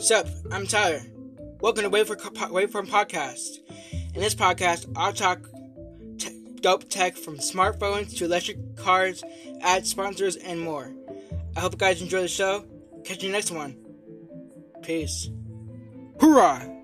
Sup, I'm Tyler. Welcome to Wait for Waveform Podcast. In this podcast, I'll talk t- dope tech from smartphones to electric cars, ad sponsors, and more. I hope you guys enjoy the show. Catch you next one. Peace. Hoorah!